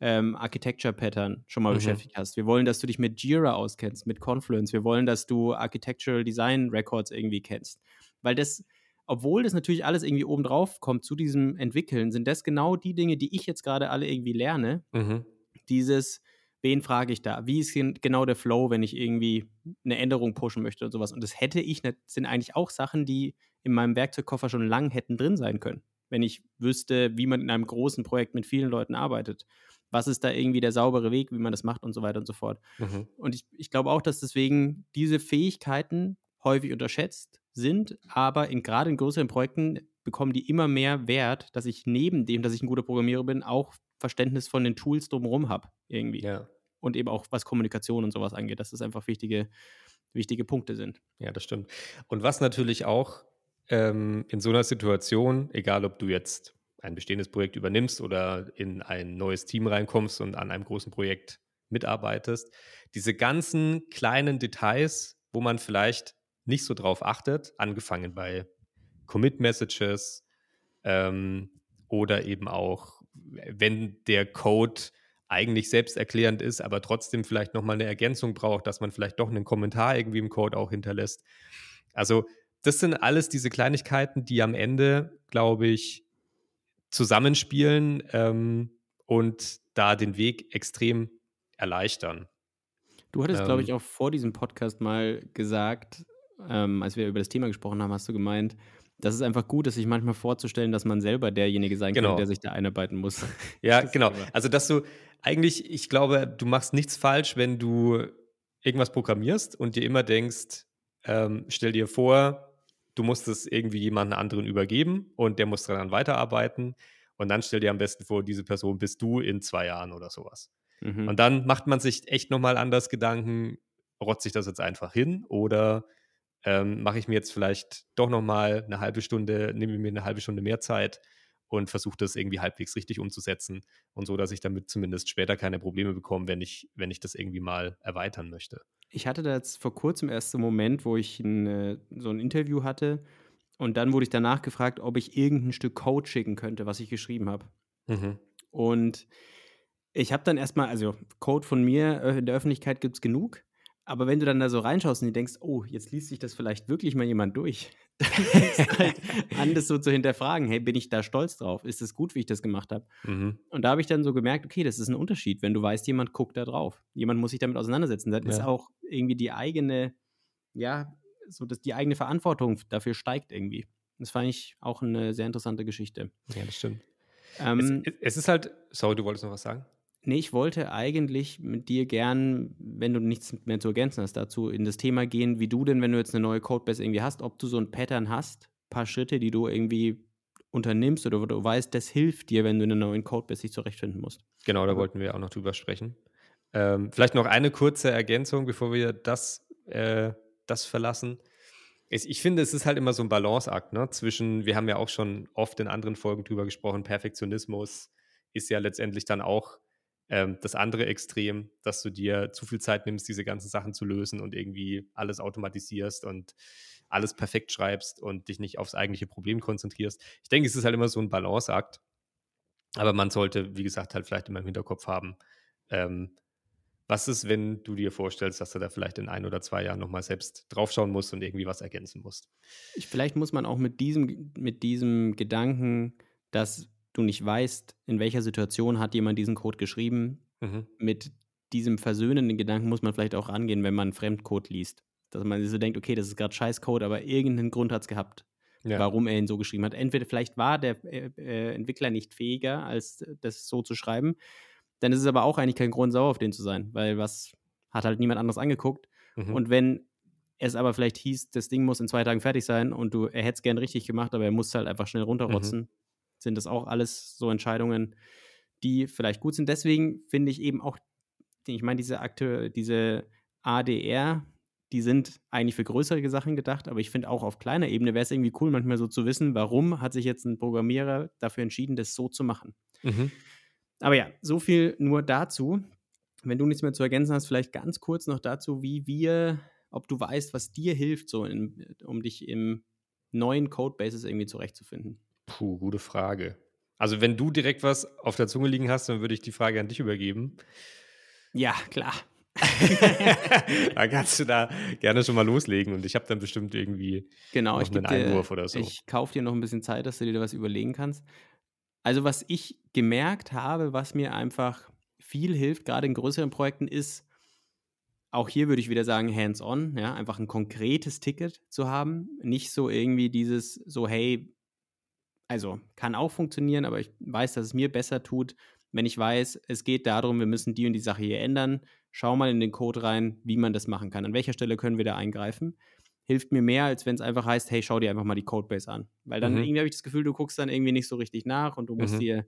ähm, Architecture Pattern schon mal
Mhm.
beschäftigt hast. Wir wollen, dass du dich mit Jira auskennst, mit Confluence. Wir wollen, dass du Architectural Design Records irgendwie kennst. Weil das, obwohl das natürlich alles irgendwie obendrauf kommt zu diesem Entwickeln, sind das genau die Dinge, die ich jetzt gerade alle irgendwie lerne.
Mhm.
Dieses, wen frage ich da? Wie ist gen- genau der Flow, wenn ich irgendwie eine Änderung pushen möchte und sowas? Und das hätte ich nicht, sind eigentlich auch Sachen, die in meinem Werkzeugkoffer schon lang hätten drin sein können. Wenn ich wüsste, wie man in einem großen Projekt mit vielen Leuten arbeitet. Was ist da irgendwie der saubere Weg, wie man das macht und so weiter und so fort.
Mhm.
Und ich, ich glaube auch, dass deswegen diese Fähigkeiten häufig unterschätzt sind, aber in, gerade in größeren Projekten bekommen die immer mehr Wert, dass ich neben dem, dass ich ein guter Programmierer bin, auch Verständnis von den Tools drumherum habe, irgendwie.
Ja.
Und eben auch was Kommunikation und sowas angeht, dass das einfach wichtige, wichtige Punkte sind.
Ja, das stimmt. Und was natürlich auch ähm, in so einer Situation, egal ob du jetzt ein bestehendes Projekt übernimmst oder in ein neues Team reinkommst und an einem großen Projekt mitarbeitest, diese ganzen kleinen Details, wo man vielleicht nicht so drauf achtet, angefangen bei Commit-Messages ähm, oder eben auch, wenn der Code eigentlich selbsterklärend ist, aber trotzdem vielleicht nochmal eine Ergänzung braucht, dass man vielleicht doch einen Kommentar irgendwie im Code auch hinterlässt. Also das sind alles diese Kleinigkeiten, die am Ende, glaube ich, zusammenspielen ähm, und da den Weg extrem erleichtern.
Du hattest, glaube ich,
Ähm.
auch vor diesem Podcast mal gesagt, ähm, als wir über das Thema gesprochen haben, hast du gemeint, dass es einfach gut ist, sich manchmal vorzustellen, dass man selber derjenige sein
Genau.
könnte, der sich da einarbeiten muss.
Ja,
Das
genau. Also, dass du eigentlich, ich glaube, du machst nichts falsch, wenn du irgendwas programmierst und dir immer denkst, ähm, stell dir vor, du musst es irgendwie jemanden anderen übergeben und der muss daran weiterarbeiten. Und dann stell dir am besten vor, diese Person bist du in zwei Jahren oder sowas.
Mhm.
Und dann macht man sich echt nochmal anders Gedanken, rotze ich das jetzt einfach hin oder ähm, mache ich mir jetzt vielleicht doch nochmal eine halbe Stunde, nehme mir eine halbe Stunde mehr Zeit und versuche das irgendwie halbwegs richtig umzusetzen und so, dass ich damit zumindest später keine Probleme bekomme, wenn ich, wenn ich das irgendwie mal erweitern möchte.
Ich hatte da jetzt vor kurzem erst so einen Moment, wo ich ein, äh, so ein Interview hatte und dann wurde ich danach gefragt, ob ich irgendein Stück Code schicken könnte, was ich geschrieben habe.
Mhm.
Und ich habe dann erstmal, also Code von mir äh, in der Öffentlichkeit gibt es genug, aber wenn du dann da so reinschaust und dir denkst, oh, jetzt liest sich das vielleicht wirklich mal jemand durch, halt an, das so zu hinterfragen, hey, bin ich da stolz drauf? Ist es gut, wie ich das gemacht habe?
Mhm.
Und da habe ich dann so gemerkt, okay, das ist ein Unterschied, wenn du weißt, jemand guckt da drauf. Jemand muss sich damit auseinandersetzen. Das ist
Ja.
auch irgendwie die eigene, ja, so dass die eigene Verantwortung dafür steigt irgendwie. Das fand ich auch eine sehr interessante Geschichte.
Ja, das stimmt.
Ähm,
es, es ist halt, sorry, du wolltest noch was sagen?
Nee, ich wollte eigentlich mit dir gern, wenn du nichts mehr zu ergänzen hast dazu, in das Thema gehen, wie du denn, wenn du jetzt eine neue Codebase irgendwie hast, ob du so ein Pattern hast, paar Schritte, die du irgendwie unternimmst oder wo du weißt, das hilft dir, wenn du in einer neuen Codebase dich zurechtfinden musst.
Genau, da wollten wir auch noch drüber sprechen. Ähm, vielleicht noch eine kurze Ergänzung, bevor wir das, äh, das verlassen. Es, ich finde, es ist halt immer so ein Balanceakt ne? zwischen, wir haben ja auch schon oft in anderen Folgen drüber gesprochen, Perfektionismus ist ja letztendlich dann auch ähm, das andere Extrem, dass du dir zu viel Zeit nimmst, diese ganzen Sachen zu lösen und irgendwie alles automatisierst und alles perfekt schreibst und dich nicht aufs eigentliche Problem konzentrierst. Ich denke, es ist halt immer so ein Balanceakt. Aber man sollte, wie gesagt, halt vielleicht immer im Hinterkopf haben, ähm, was ist, wenn du dir vorstellst, dass du da vielleicht in ein oder zwei Jahren nochmal selbst draufschauen musst und irgendwie was ergänzen musst.
Ich, vielleicht muss man auch mit diesem, mit diesem Gedanken, dass du nicht weißt, in welcher Situation hat jemand diesen Code geschrieben,
Mhm.
mit diesem versöhnenden Gedanken muss man vielleicht auch rangehen, wenn man Fremdcode liest. Dass man so denkt, okay, das ist gerade Scheißcode, aber irgendeinen Grund hat es gehabt,
Ja.
warum er ihn so geschrieben hat. Entweder vielleicht war der äh, äh, Entwickler nicht fähiger, als das so zu schreiben. Dann ist es aber auch eigentlich kein Grund, sauer auf den zu sein, weil was hat halt niemand anderes angeguckt.
Mhm.
Und wenn es aber vielleicht hieß, das Ding muss in zwei Tagen fertig sein und du, er hätte es gern richtig gemacht, aber er muss halt einfach schnell runterrotzen, sind das auch alles so Entscheidungen, die vielleicht gut sind. Deswegen finde ich eben auch, ich meine, diese Akte, diese ADR, die sind eigentlich für größere Sachen gedacht, aber ich finde auch auf kleiner Ebene wäre es irgendwie cool, manchmal so zu wissen, warum hat sich jetzt ein Programmierer dafür entschieden, das so zu machen. Mhm. Aber ja, so viel nur dazu. Wenn du nichts mehr zu ergänzen hast, vielleicht ganz kurz noch dazu, wie wir, ob du weißt, was dir hilft, so in, um dich im neuen Codebases irgendwie zurechtzufinden.
Puh, gute Frage. Also, wenn du direkt was auf der Zunge liegen hast, dann würde ich die Frage an dich übergeben.
Ja, klar.
dann kannst du da gerne schon mal loslegen und ich habe dann bestimmt irgendwie
genau, noch einen Einwurf oder so. Ich kaufe dir noch ein bisschen Zeit, dass du dir was überlegen kannst. Also, was ich gemerkt habe, was mir einfach viel hilft, gerade in größeren Projekten, ist, auch hier würde ich wieder sagen, hands-on, ja, einfach ein konkretes Ticket zu haben. Nicht so irgendwie dieses, so, hey, also kann auch funktionieren, aber ich weiß, dass es mir besser tut, wenn ich weiß, es geht darum, wir müssen die und die Sache hier ändern. Schau mal in den Code rein, wie man das machen kann. An welcher Stelle können wir da eingreifen? Hilft mir mehr, als wenn es einfach heißt, hey, schau dir einfach mal die Codebase an. Weil dann mhm. irgendwie habe ich das Gefühl, du guckst dann irgendwie nicht so richtig nach und du musst mhm. dir,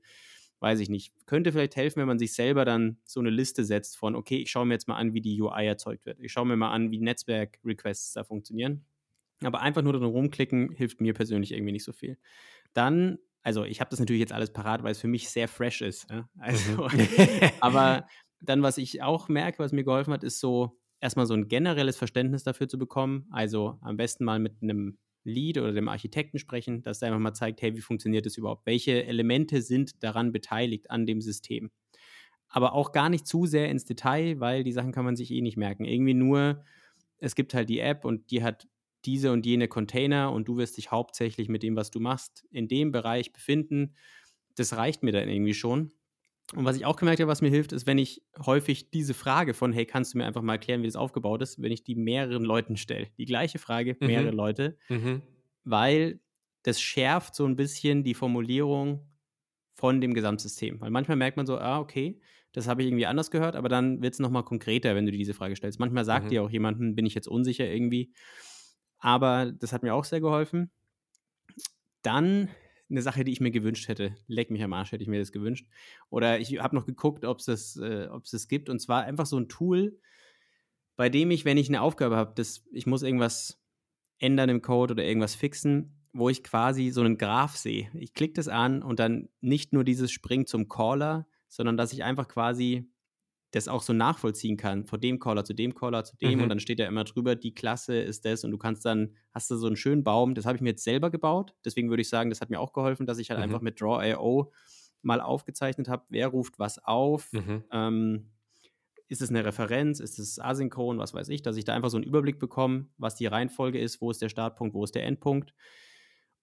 weiß ich nicht, könnte vielleicht helfen, wenn man sich selber dann so eine Liste setzt von, okay, ich schaue mir jetzt mal an, wie die UI erzeugt wird. Ich schaue mir mal an, wie Netzwerk-Requests da funktionieren. Aber einfach nur darum rumklicken hilft mir persönlich irgendwie nicht so viel. Dann, also ich habe das natürlich jetzt alles parat, weil es für mich sehr fresh ist. Ja? Also, mhm. aber dann, was ich auch merke, was mir geholfen hat, ist so erstmal so ein generelles Verständnis dafür zu bekommen. Also am besten mal mit einem Lead oder dem Architekten sprechen, dass der einfach mal zeigt, hey, wie funktioniert das überhaupt? Welche Elemente sind daran beteiligt an dem System? Aber auch gar nicht zu sehr ins Detail, weil die Sachen kann man sich eh nicht merken. Irgendwie nur, es gibt halt die App und die hat diese und jene Container und du wirst dich hauptsächlich mit dem, was du machst, in dem Bereich befinden. Das reicht mir dann irgendwie schon. Und was ich auch gemerkt habe, was mir hilft, ist, wenn ich häufig diese Frage von, hey, kannst du mir einfach mal erklären, wie das aufgebaut ist, wenn ich die mehreren Leuten stelle. Die gleiche Frage, mhm. mehrere Leute, mhm. weil das schärft so ein bisschen die Formulierung von dem Gesamtsystem. Weil manchmal merkt man so, ah, okay, das habe ich irgendwie anders gehört, aber dann wird es nochmal konkreter, wenn du dir diese Frage stellst. Manchmal sagt mhm. dir auch jemand, hm, bin ich jetzt unsicher irgendwie. Aber das hat mir auch sehr geholfen. Dann eine Sache, die ich mir gewünscht hätte. Leck mich am Arsch, hätte ich mir das gewünscht. Oder ich habe noch geguckt, ob es das, äh, das gibt. Und zwar einfach so ein Tool, bei dem ich, wenn ich eine Aufgabe habe, ich muss irgendwas ändern im Code oder irgendwas fixen, wo ich quasi so einen Graph sehe. Ich klicke das an und dann nicht nur dieses Spring zum Caller, sondern dass ich einfach quasi das auch so nachvollziehen kann, von dem Caller zu dem Caller zu dem mhm. und dann steht ja immer drüber, die Klasse ist das und du kannst dann, hast du so einen schönen Baum, das habe ich mir jetzt selber gebaut, deswegen würde ich sagen, das hat mir auch geholfen, dass ich halt mhm. einfach mit Draw.io mal aufgezeichnet habe, wer ruft was auf, mhm. ähm, ist es eine Referenz, ist es asynchron, was weiß ich, dass ich da einfach so einen Überblick bekomme, was die Reihenfolge ist, wo ist der Startpunkt, wo ist der Endpunkt,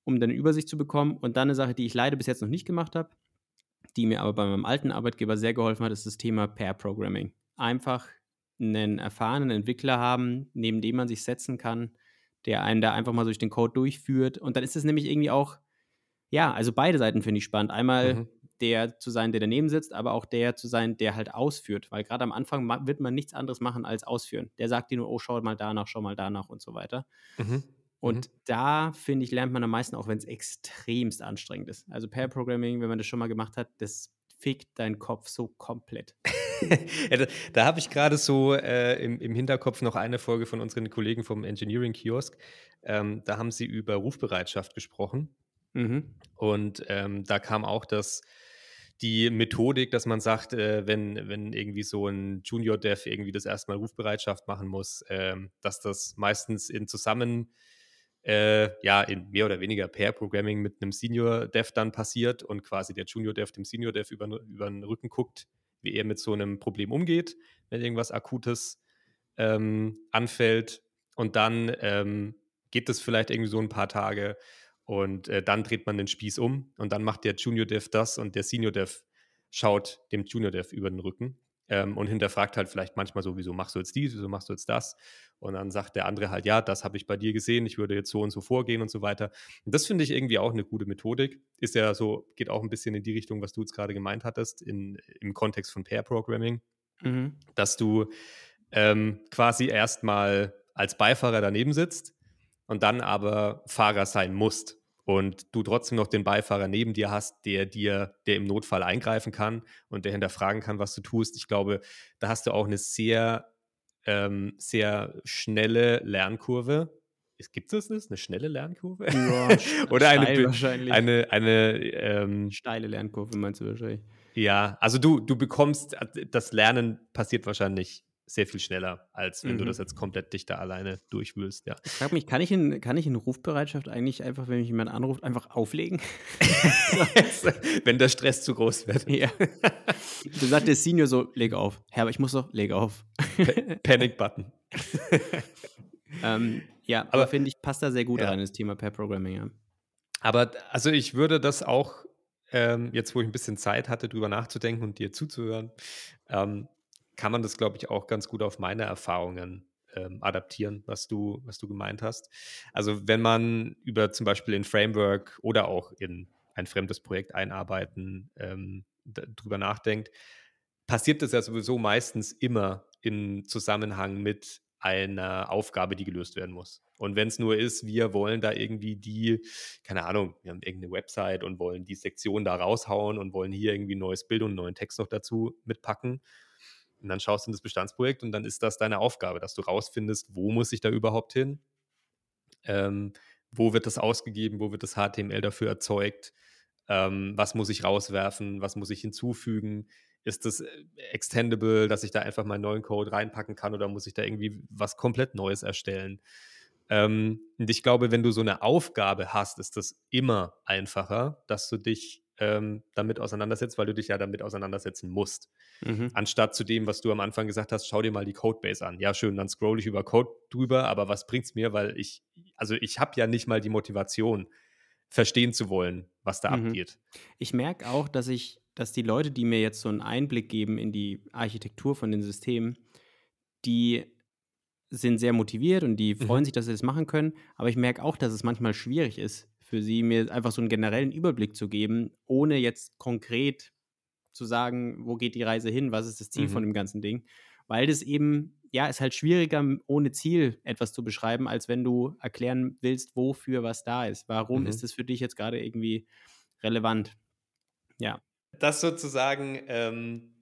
um dann eine Übersicht zu bekommen und dann eine Sache, die ich leider bis jetzt noch nicht gemacht habe, die mir aber bei meinem alten Arbeitgeber sehr geholfen hat, ist das Thema Pair Programming. Einfach einen erfahrenen Entwickler haben, neben dem man sich setzen kann, der einen da einfach mal durch den Code durchführt. Und dann ist es nämlich irgendwie auch, ja, also beide Seiten finde ich spannend. Einmal mhm. der zu sein, der daneben sitzt, aber auch der zu sein, der halt ausführt. Weil gerade am Anfang wird man nichts anderes machen als ausführen. Der sagt dir nur, oh, schau mal danach, schau mal danach und so weiter. Mhm. Und mhm. da, finde ich, lernt man am meisten, auch wenn es extremst anstrengend ist. Also Pair Programming, wenn man das schon mal gemacht hat, das fickt deinen Kopf so komplett.
ja, da, da habe ich gerade so äh, im, im, Hinterkopf noch eine Folge von unseren Kollegen vom Engineering Kiosk. Ähm, da haben sie über Rufbereitschaft gesprochen. Mhm. Und ähm, da kam auch das, die Methodik, dass man sagt, äh, wenn, wenn irgendwie so ein Junior-Dev irgendwie das erstmal Rufbereitschaft machen muss, äh, dass das meistens in Zusammen äh, ja in mehr oder weniger Pair-Programming mit einem Senior-Dev dann passiert und quasi der Junior-Dev dem Senior-Dev über, über den Rücken guckt, wie er mit so einem Problem umgeht, wenn irgendwas Akutes ähm, anfällt. Und dann ähm, geht das vielleicht irgendwie so ein paar Tage und äh, dann dreht man den Spieß um und dann macht der Junior-Dev das und der Senior-Dev schaut dem Junior-Dev über den Rücken ähm, und hinterfragt halt vielleicht manchmal so, wieso machst du jetzt dies, wieso machst du jetzt das? Und dann sagt der andere halt, ja, das habe ich bei dir gesehen, ich würde jetzt so und so vorgehen und so weiter. Und das finde ich irgendwie auch eine gute Methodik. Ist ja so, geht auch ein bisschen in die Richtung, was du jetzt gerade gemeint hattest, in, im Kontext von Pair Programming, mhm. dass du ähm, quasi erstmal als Beifahrer daneben sitzt und dann aber Fahrer sein musst und du trotzdem noch den Beifahrer neben dir hast, der dir, der im Notfall eingreifen kann und der hinterfragen kann, was du tust. Ich glaube, da hast du auch eine sehr, ähm, sehr schnelle Lernkurve. Gibt es das? Eine schnelle Lernkurve? Ja, Oder eine, wahrscheinlich. eine, eine ähm,
steile Lernkurve meinst du wahrscheinlich.
Ja, also du, du bekommst, das Lernen passiert wahrscheinlich sehr viel schneller, als wenn mhm. du das jetzt komplett dichter alleine durchwühlst, ja.
Ich frage mich, kann ich, in, kann ich in Rufbereitschaft eigentlich einfach, wenn mich jemand anruft, einfach auflegen?
wenn der Stress zu groß wird.
Ja. Du sagt der Senior so, leg auf. Herr, aber ich muss doch, leg auf.
Panic Button.
ähm, ja, aber, finde ich, passt da sehr gut ja. rein, das Thema Pair Programming, ja.
Aber also ich würde das auch, ähm, jetzt wo ich ein bisschen Zeit hatte, drüber nachzudenken und dir zuzuhören, ähm, kann man das, glaube ich, auch ganz gut auf meine Erfahrungen ähm, adaptieren, was du, was du gemeint hast. Also wenn man über zum Beispiel in Framework oder auch in ein fremdes Projekt einarbeiten ähm, drüber nachdenkt, passiert das ja sowieso meistens immer im Zusammenhang mit einer Aufgabe, die gelöst werden muss. Und wenn es nur ist, wir wollen da irgendwie die, keine Ahnung, wir haben irgendeine Website und wollen die Sektion da raushauen und wollen hier irgendwie ein neues Bild und einen neuen Text noch dazu mitpacken und dann schaust du in das Bestandsprojekt und dann ist das deine Aufgabe, dass du rausfindest, wo muss ich da überhaupt hin? Ähm, wo wird das ausgegeben? Wo wird das HTML dafür erzeugt? Ähm, was muss ich rauswerfen? Was muss ich hinzufügen? Ist das äh, extendable, dass ich da einfach meinen neuen Code reinpacken kann oder muss ich da irgendwie was komplett Neues erstellen? Ähm, und ich glaube, wenn du so eine Aufgabe hast, ist das immer einfacher, dass du dich ähm, damit auseinandersetzt, weil du dich ja damit auseinandersetzen musst. Mhm. Anstatt zu dem, was du am Anfang gesagt hast, schau dir mal die Codebase an. Ja, schön, dann scroll ich über Code drüber, aber was bringt es mir, weil ich, also ich habe ja nicht mal die Motivation, verstehen zu wollen, was da mhm. abgeht.
Ich merke auch, dass ich, dass die Leute, die mir jetzt so einen Einblick geben in die Architektur von den Systemen, die sind sehr motiviert und die freuen mhm. sich, dass sie das machen können. Aber ich merke auch, dass es manchmal schwierig ist, für sie, mir einfach so einen generellen Überblick zu geben, ohne jetzt konkret zu sagen, wo geht die Reise hin, was ist das Ziel mhm. von dem ganzen Ding. Weil das eben, ja, ist halt schwieriger, ohne Ziel etwas zu beschreiben, als wenn du erklären willst, wofür was da ist. Warum mhm. ist es für dich jetzt gerade irgendwie relevant? Ja.
Das sozusagen ähm,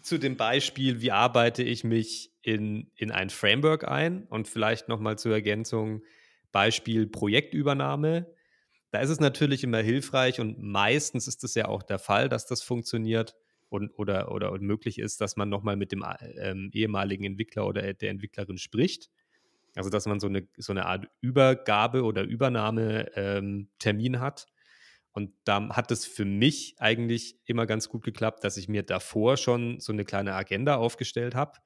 zu dem Beispiel, wie arbeite ich mich in, in ein Framework ein und vielleicht nochmal zur Ergänzung, Beispiel Projektübernahme. Da ist es natürlich immer hilfreich und meistens ist es ja auch der Fall, dass das funktioniert und, oder, oder möglich ist, dass man nochmal mit dem ähm, ehemaligen Entwickler oder der Entwicklerin spricht. Also, dass man so eine, so eine Art Übergabe oder Übernahmetermin ähm, hat. Und da hat es für mich eigentlich immer ganz gut geklappt, dass ich mir davor schon so eine kleine Agenda aufgestellt habe.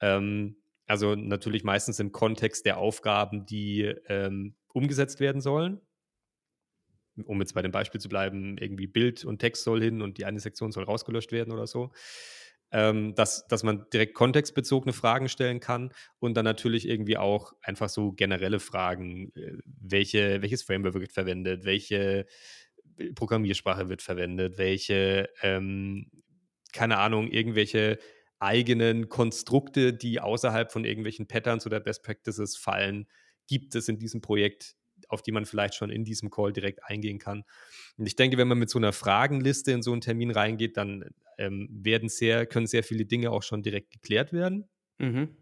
Ähm, also natürlich meistens im Kontext der Aufgaben, die ähm, umgesetzt werden sollen um jetzt bei dem Beispiel zu bleiben, irgendwie Bild und Text soll hin und die eine Sektion soll rausgelöscht werden oder so. Ähm, dass, dass man direkt kontextbezogene Fragen stellen kann und dann natürlich irgendwie auch einfach so generelle Fragen, äh, welche, welches Framework wird verwendet, welche Programmiersprache wird verwendet, welche, ähm, keine Ahnung, irgendwelche eigenen Konstrukte, die außerhalb von irgendwelchen Patterns oder Best Practices fallen, gibt es in diesem Projekt auf die man vielleicht schon in diesem Call direkt eingehen kann. Und ich denke, wenn man mit so einer Fragenliste in so einen Termin reingeht, dann ähm, werden sehr, können sehr viele Dinge auch schon direkt geklärt werden. Mhm.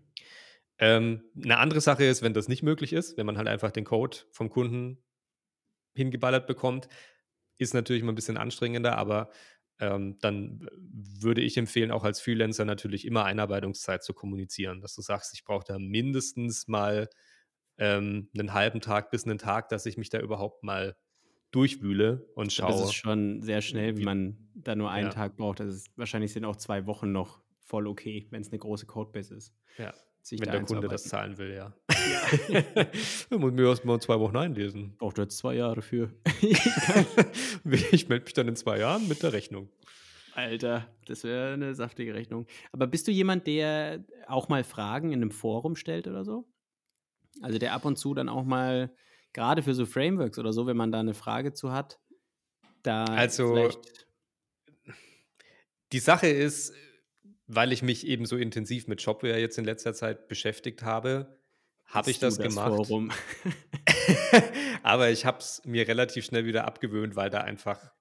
Ähm, eine andere Sache ist, wenn das nicht möglich ist, wenn man halt einfach den Code vom Kunden hingeballert bekommt, ist natürlich immer ein bisschen anstrengender, aber ähm, dann würde ich empfehlen, auch als Freelancer natürlich immer Einarbeitungszeit zu kommunizieren, dass du sagst, ich brauche da mindestens mal ähm, einen halben Tag bis einen Tag, dass ich mich da überhaupt mal durchwühle und schaue. Das
ist schon sehr schnell, wie man da nur einen ja. Tag braucht. Ist, wahrscheinlich sind auch zwei Wochen noch voll okay, wenn es eine große Codebase ist.
Ja. Wenn der Kunde das zahlen will, ja. ja. muss mir erst mal zwei Wochen einlesen.
Braucht du jetzt zwei Jahre für.
ich melde mich dann in zwei Jahren mit der Rechnung.
Alter, das wäre eine saftige Rechnung. Aber bist du jemand, der auch mal Fragen in einem Forum stellt oder so? Also der ab und zu dann auch mal, gerade für so Frameworks oder so, wenn man da eine Frage zu hat, da
also die Sache ist, weil ich mich eben so intensiv mit Shopware jetzt in letzter Zeit beschäftigt habe, habe ich das, das gemacht. Aber ich habe es mir relativ schnell wieder abgewöhnt, weil da einfach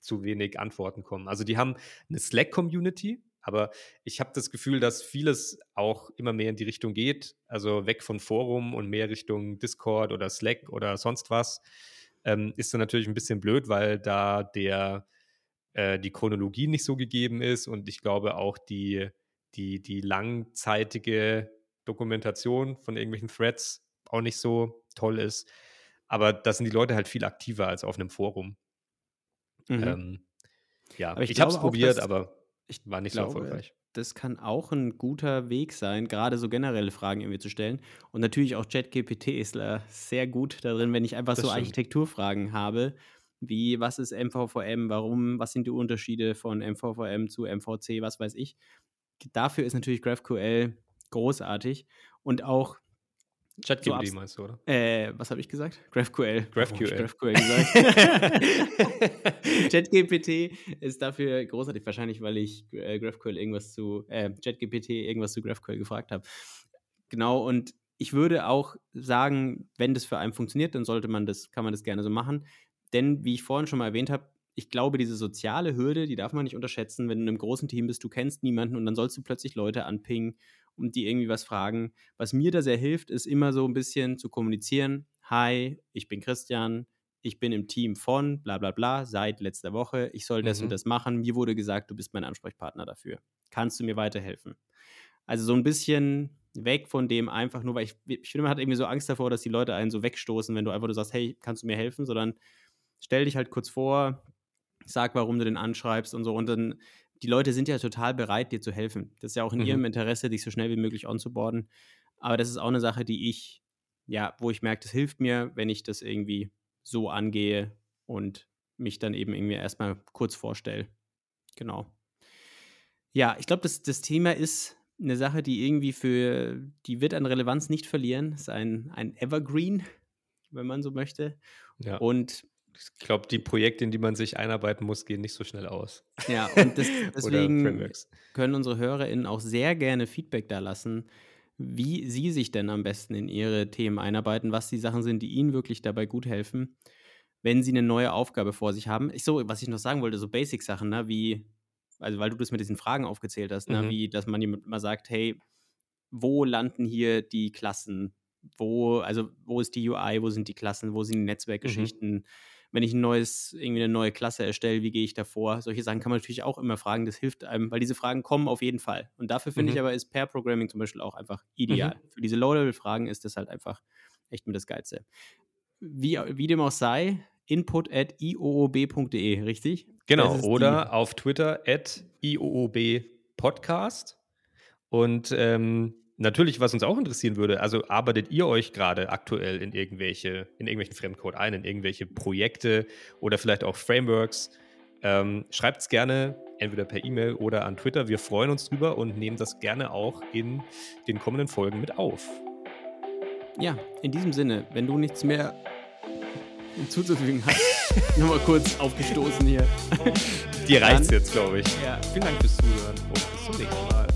zu wenig Antworten kommen. Also die haben eine Slack-Community, aber ich habe das Gefühl, dass vieles auch immer mehr in die Richtung geht, also weg von Forum und mehr Richtung Discord oder Slack oder sonst was. Ähm, ist dann natürlich ein bisschen blöd, weil da der äh, die Chronologie nicht so gegeben ist und ich glaube auch die, die, die langzeitige Dokumentation von irgendwelchen Threads auch nicht so toll ist. Aber da sind die Leute halt viel aktiver als auf einem Forum. Mhm. Ähm, ja, aber ich, ich habe es probiert, aber ich war nicht glaube, so erfolgreich.
Das kann auch ein guter Weg sein, gerade so generelle Fragen irgendwie zu stellen. Und natürlich auch ChatGPT ist sehr gut darin, wenn ich einfach das so stimmt. Architekturfragen habe, wie was ist MVVM, warum, was sind die Unterschiede von MVVM zu MVC, was weiß ich. Dafür ist natürlich GraphQL großartig und auch
ChatGPT so meinst du, oder?
Äh, was habe ich gesagt? GraphQL.
GraphQL.
GraphQL gesagt. ChatGPT ist dafür großartig, wahrscheinlich, weil ich äh, GraphQL irgendwas zu, äh, ChatGPT irgendwas zu GraphQL gefragt habe. Genau, und ich würde auch sagen, wenn das für einen funktioniert, dann sollte man das, kann man das gerne so machen. Denn, wie ich vorhin schon mal erwähnt habe, ich glaube, diese soziale Hürde, die darf man nicht unterschätzen, wenn du in einem großen Team bist, du kennst niemanden und dann sollst du plötzlich Leute anpingen und die irgendwie was fragen. Was mir da sehr hilft, ist immer so ein bisschen zu kommunizieren. Hi, ich bin Christian, ich bin im Team von bla bla bla seit letzter Woche. Ich soll das mhm. und das machen. Mir wurde gesagt, du bist mein Ansprechpartner dafür. Kannst du mir weiterhelfen? Also so ein bisschen weg von dem einfach nur, weil ich, ich finde, man hat irgendwie so Angst davor, dass die Leute einen so wegstoßen, wenn du einfach nur sagst, hey, kannst du mir helfen, sondern stell dich halt kurz vor, sag, warum du den anschreibst und so. Und dann, die Leute sind ja total bereit, dir zu helfen. Das ist ja auch in mhm. ihrem Interesse, dich so schnell wie möglich onzuboarden. Aber das ist auch eine Sache, die ich, ja, wo ich merke, das hilft mir, wenn ich das irgendwie so angehe und mich dann eben irgendwie erstmal kurz vorstelle. Genau. Ja, ich glaube, das, das Thema ist eine Sache, die irgendwie für, die wird an Relevanz nicht verlieren. Das ist ein, ein Evergreen, wenn man so möchte.
Ja. Und ich glaube, die Projekte, in die man sich einarbeiten muss, gehen nicht so schnell aus.
Ja, und das, deswegen können unsere HörerInnen auch sehr gerne Feedback da lassen, wie sie sich denn am besten in ihre Themen einarbeiten, was die Sachen sind, die ihnen wirklich dabei gut helfen, wenn sie eine neue Aufgabe vor sich haben. Ich so, was ich noch sagen wollte, so Basic-Sachen, ne, wie, also weil du das mit diesen Fragen aufgezählt hast, ne, mhm. wie, dass man jemand mal sagt, hey, wo landen hier die Klassen? Wo, also wo ist die UI, wo sind die Klassen, wo sind die mhm. Netzwerkgeschichten? Mhm wenn ich ein neues, irgendwie eine neue Klasse erstelle, wie gehe ich davor? Solche Sachen kann man natürlich auch immer fragen. Das hilft einem, weil diese Fragen kommen auf jeden Fall. Und dafür finde mhm. ich aber, ist Pair Programming zum Beispiel auch einfach ideal. Mhm. Für diese Low-Level-Fragen ist das halt einfach echt mit das Geilste. Wie, wie dem auch sei, input at ioob.de, richtig?
Genau, oder auf Twitter at ioobpodcast. Und ähm, natürlich, was uns auch interessieren würde, also arbeitet ihr euch gerade aktuell in irgendwelche, in irgendwelchen Fremdcode ein, in irgendwelche Projekte oder vielleicht auch Frameworks? Ähm, Schreibt es gerne entweder per E-Mail oder an Twitter. Wir freuen uns drüber und nehmen das gerne auch in den kommenden Folgen mit auf.
Ja, in diesem Sinne, wenn du nichts mehr hinzuzufügen hast, nochmal kurz aufgestoßen hier.
Dir reicht jetzt, glaube ich. Ja. Vielen Dank fürs Zuhören und bis zum nächsten Mal.